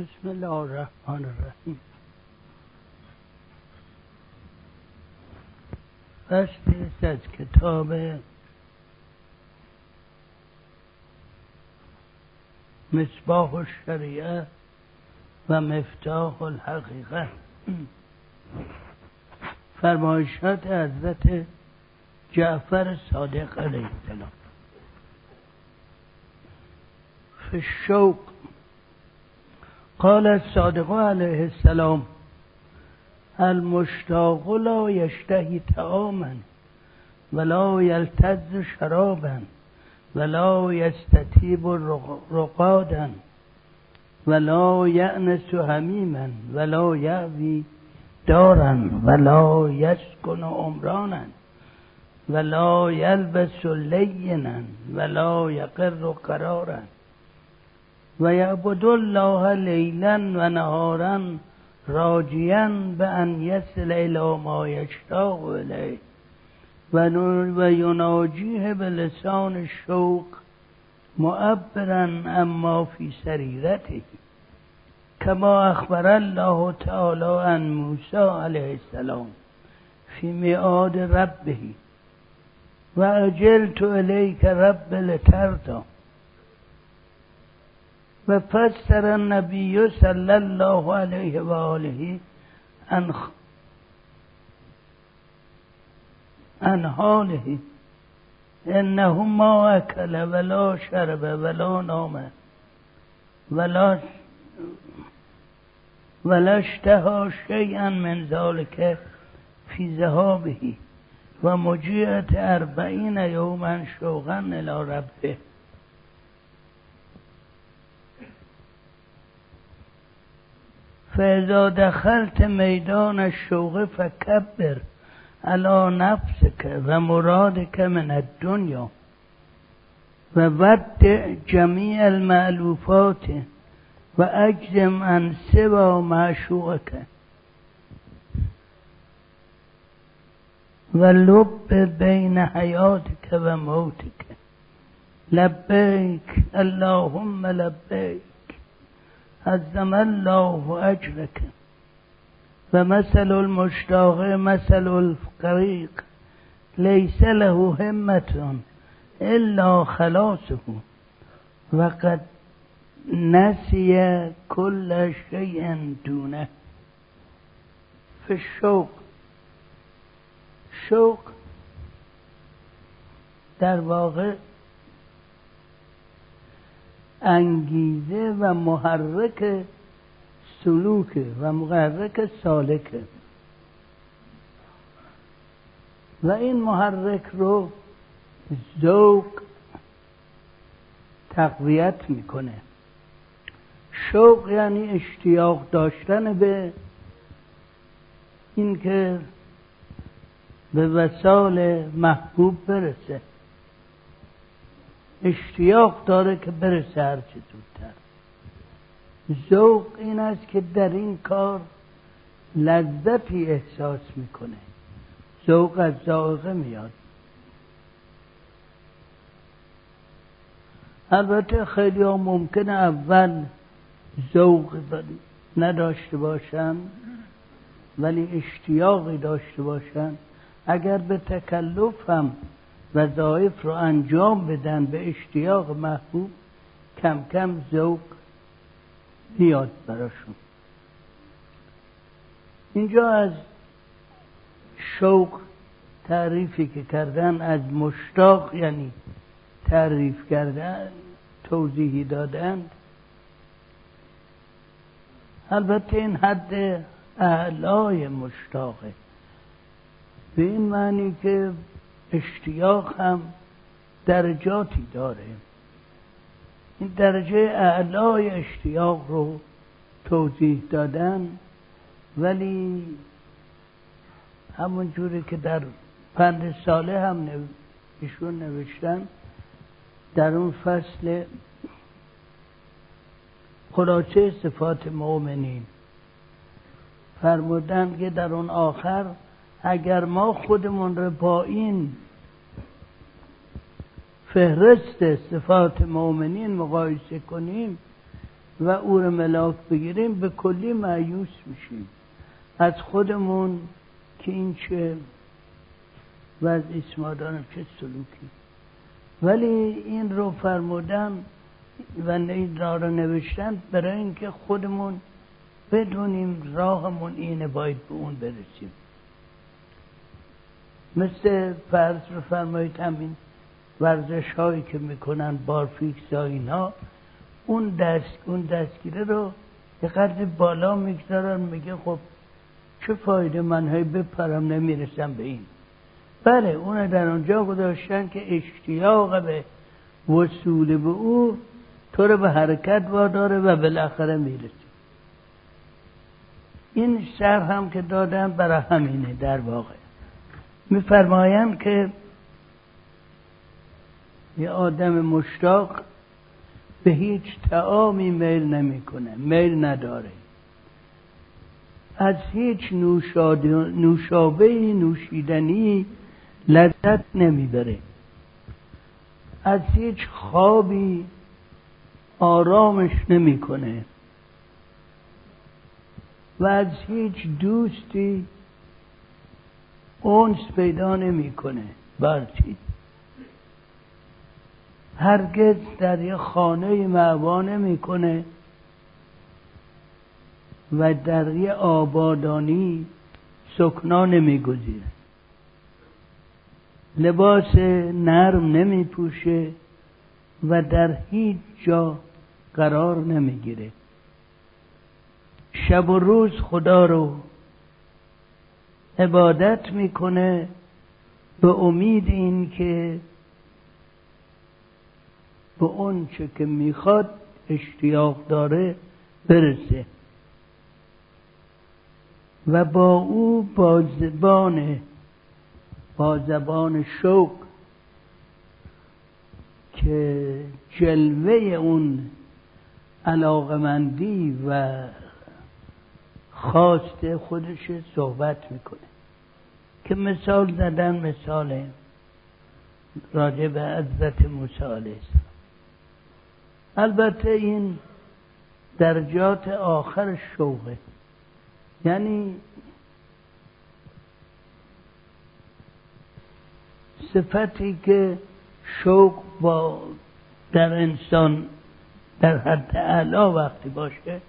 بسم الله الرحمن الرحیم. فصلی از کتاب مصباح الشریعه و مفتاح الحقیقه. فرمایشات حضرت جعفر صادق علیه السلام. فی الشوق قال الصادق علیه السلام المشتاق لا یشتهی تعاما ولا یلتز شرابا ولا یستطیب رقادا ولا یأنس حمیما ولا یعوی دارا ولا یسکن عمرانا ولا یلبس لینا ولا یقر قرارا. و یعبد الله لیلا و نهارا راجیا به ان یصل الى ما یشتاق الیه و یناجیه به لسان شوق معبرا اما فی سریرته کما اخبر الله تعالی عن موسی علیه السلام فی میعاد ربه و اجلت الیک رب لترضا و فسر النبی صلی الله علیه و آله عن عن حاله. انه ما اکل ولا شرب ولا نام ولا ولا اشتها شیئا من ذلك فی ذهابه و مجیعت اربعین یوما شوقا الى ربه. فاذا دخلت میدان الشوق فکبر على نفسك و مرادك من الدنیا و ودع جمیع المعلوفات و اجزم عن سوا معشوقك و لب بین حیاتك و موتك لبیک اللهم لبیک عظم الله اجرك و مثل المشتاق مثل الغریق لیس له همت الا خلاصه. و قد نسی کل شیء دونه. فی الشوق. شوق در واقع انگیزه و محرک سلوکه و محرک سالکه. و این محرک رو ذوق تقویت می‌کنه. شوق یعنی اشتیاق داشتن به اینکه به وسال محبوب برسه. اشتیاق داره که برسه هر چه زودتر. ذوق این است که در این کار لذتی احساس می‌کنه. ذوق از ذائقه میاد. البته خیلی ها ممکنه اول ذوق نداشته باشن ولی اشتیاقی داشته باشن. اگر به تکلف هم وظایف رو انجام بدن به اشتیاق محبوب کم کم ذوق میاد براشون. اینجا از شوق تعریفی که کردن از مشتاق یعنی تعریف کردن توضیحی دادند البته این حد اعلای مشتاقه. به این معنی که اشتیاق هم درجاتی داره. این درجه اعلای اشتیاق رو توضیح دادن ولی همون جوری که در پند ساله هم ایشون نوشتن در اون فصل خلاصه صفات مؤمنین فرمودن که در اون آخر اگر ما خودمون رو با این فهرست صفات مؤمنین مقایسه کنیم و او رو ملاک بگیریم به کلی معیوس میشیم. از خودمون که این چه وضع اسمادان چه سلوکی. ولی این رو فرمودم و این را رو نوشتن برای اینکه خودمون بدونیم راهمون اینه باید به اون برسیم. مثل فرض بفرمایید همین ورزش هایی که می‌کنن بارفیکس ها اینا اون دست اون دستگیره رو یه قدر بالا می‌گذارن میگه خب چه فایده من های بپرم نمی‌رسم به این. بله اون در اونجا گذاشتن که اشتیاق به وصول به او تو رو به حرکت واداره و بالاخره می‌رسی این شرح هم که دادم برای همینه در واقع. میفرمایند که یه آدم مشتاق به هیچ تعامی میل نمی‌کنه میل نداره. از هیچ نوشابه نوشیدنی لذت نمی‌بره. از هیچ خوابی آرامش نمی‌کنه. و از هیچ دوستی اونس پیدا نمی‌کنه. برچی هرگز در یه خانه معوا نمی‌کنه و در یه آبادانی سکنا نمیگذیره لباس نرم نمی پوشه و در هیچ جا قرار نمی‌گیره. شب و روز خدا رو عبادت می‌کنه به امید این که به اون چه که می‌خواد اشتیاق داره برسه. و با او با زبان با زبان شوق که جلوه اون علاقمندی و خواست خودش صحبت می‌کنه. که مثال زدن مثال راجع به عزت موسی البته این درجات آخر شوقه. یعنی صفتی که شوق با در انسان در حد اعلا وقتی باشه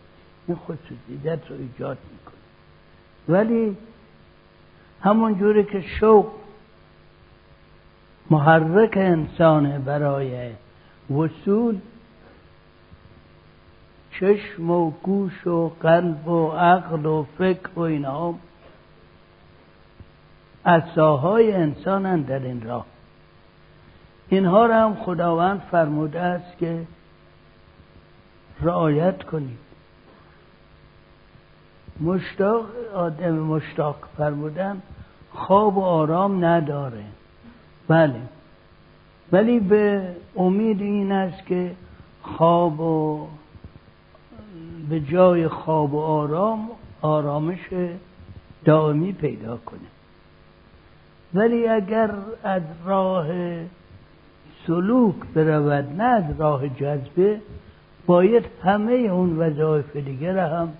این خصوصیت رو ایجاد می‌کنه. ولی همون جوری که شوق محرک انسان برای وصول چشم و گوش و قلب و عقل و فکر و اینها اصاهای انسانن در این راه. اینها را هم خداوند فرموده است که رعایت کنید. مشتاق آدم مشتاق فرمودن خواب و آرام نداره. بله. ولی به امید این است که خواب و به جای خواب و آرام آرامش دائمی پیدا کنه. ولی اگر از راه سلوک برود نه از راه جذبه باید همه اون وظایف دیگه را هم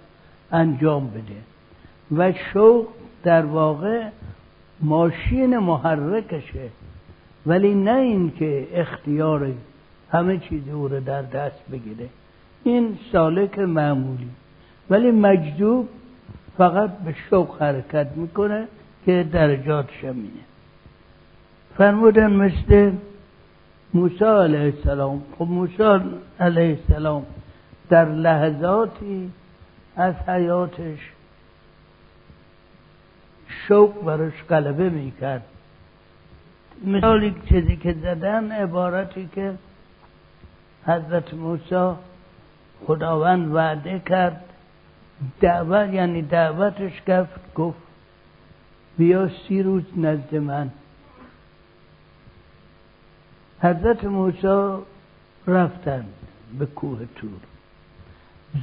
انجام بده. و شوق در واقع ماشین محرکشه. ولی نه اینکه اختیار همه چیز او رو در دست بگیره. این سالک معمولی. ولی مجذوب فقط به شوق حرکت می‌کنه که درجات شمینه. فرمودن مثل موسی علیه السلام. خب موسی علیه السلام در لحظاتی از حیاتش شوق برش غلبه می‌کرد. مثالی چیزی که زدن عبارتی که حضرت موسی خداوند وعده کرد. دعوت یعنی دعوتش گفت گفت بیا سی روز نزد من. حضرت موسی رفتند به کوه تور.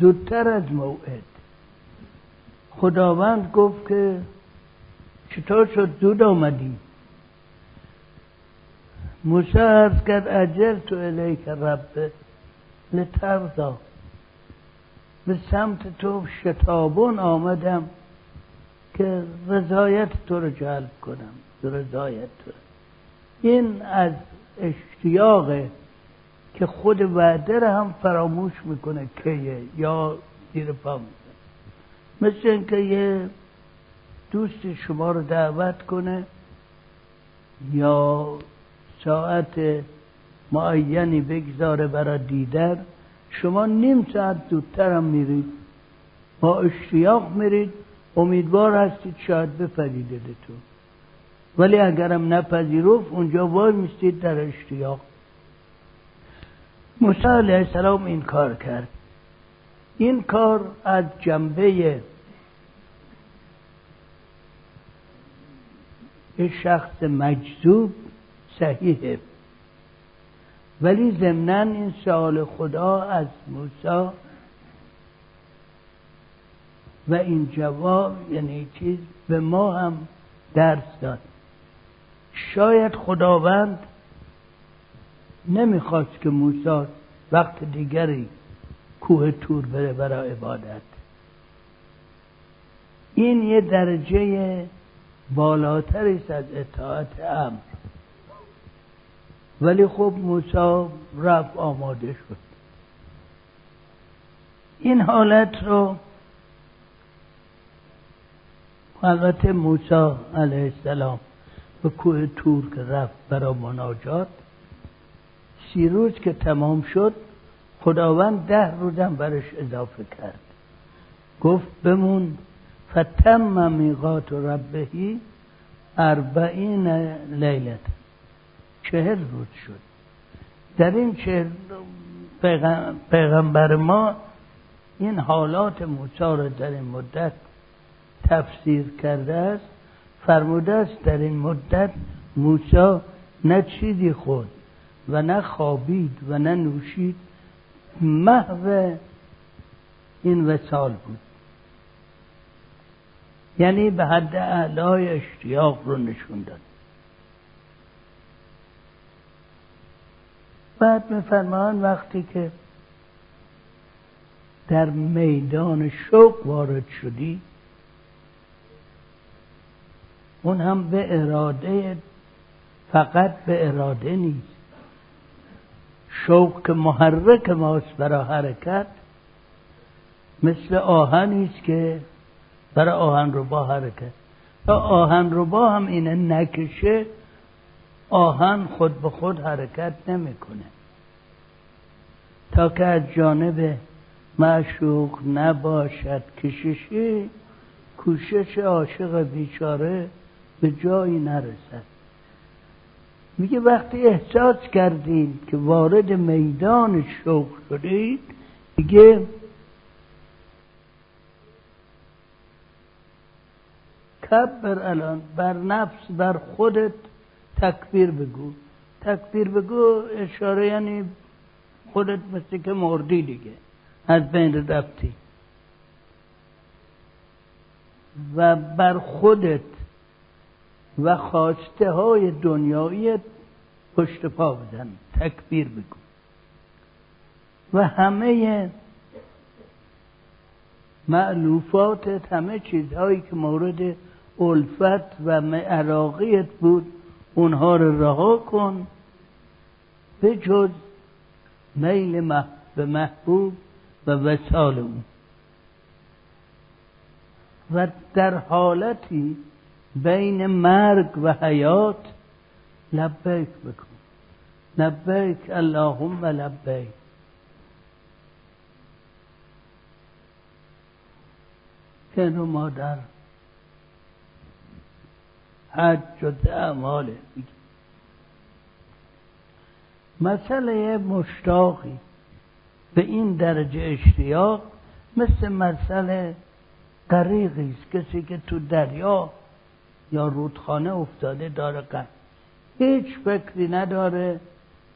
زودتر از موعد. خداوند گفت که چطور شد؟ زود آمدی موسی عرض کرد اجل تو الیک رب لترضا به سمت تو شتابون آمدم که رضایت تو رو جلب کنم رضایت تو. این از اشتیاقه که خود وعده رو هم فراموش می‌کنه کیه یا زیر پا مثل اینکه یه دوست شما رو دعوت کنه یا ساعت معینی بگذاره برای دیدن. شما نیم ساعت زودتر هم میرید. با اشتیاق میرید. امیدوار هستید شاید بپذیرده تو ولی اگرم نپذیرفت اونجا وای میستید در اشتیاق. موسی علیه السلام این کار کرد. این کار از جنبه یه شخص مجذوب صحیحه. ولی ضمنا این سوال خدا از موسی و این جواب یعنی چیز به ما هم درس داد. شاید خداوند نمی‌خواست که موسی وقت دیگری کوه تور بره برای عبادت. این یه درجه بالاتری است از اطاعت امر. ولی خب موسی رفت آماده شد. این حالت رو البته موسی علیه السلام به کوه تور که رفت برای مناجات. سی روز که تمام شد خداوند ده روزم برش اضافه کرد. گفت بمون فتم میقات ربهی اربعین لیلت. چهل روز شد. در این چهل پیغمبر ما این حالات موسی را در این مدت تفسیر کرده است. فرموده است در این مدت موسی نه چیزی خود و نه خوابید و نه نوشید. محو این وسال بود. یعنی به حد اعلای اشتیاق رو نشون داد. بعد میفرمان وقتی که در میدان شوق وارد شدی اون هم به اراده فقط به اراده نیست. شوق که محرک ماست برای حرکت مثل آهنی است که برای آهن رو با حرکت تا آهن رو با هم اینه نکشه آهن خود به خود حرکت نمی‌کنه. تا که از جانب معشوق نباشد کششی کوشش عاشق بیچاره به جایی نرسد. میگه وقتی احساس کردید که وارد میدان شوق شدید میگه کبر الان بر نفس بر خودت تکبیر بگو. تکبیر بگو اشاره یعنی خودت مثل که مردی دیگه از بین رفتی. و بر خودت و خواسته های پشت پا بزن تکبیر بگو. و همه معلوفاتت همه چیزهایی که مورد الفت و عراقیت بود. اونها رو رها کن. به جز میل به محبوب و وسال اون. و در حالتی بین مرگ و حیات لبیک بکن. لبیک اللهم لبیک. که ما در حج و اعمال مسئله مشتاقی به این درجه اشتیاق مثل مسئله غریقی است. کسی که تو دریا یا رودخانه افتاده داره قرد هیچ فکری نداره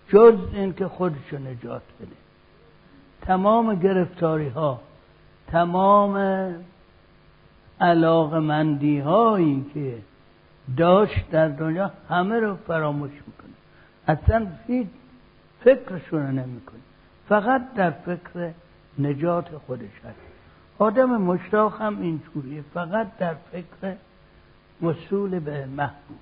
جز اینکه خودشو نجات بده. تمام گرفتاری ها تمام علاقمندی هایی که داشت در دنیا همه رو فراموش می‌کنه. اصلا هیچ فکرشون رو نمی‌کنه. فقط در فکر نجات خودش هست. آدم مشتاق هم اینجوریه. فقط در فکر وصول به محبوب.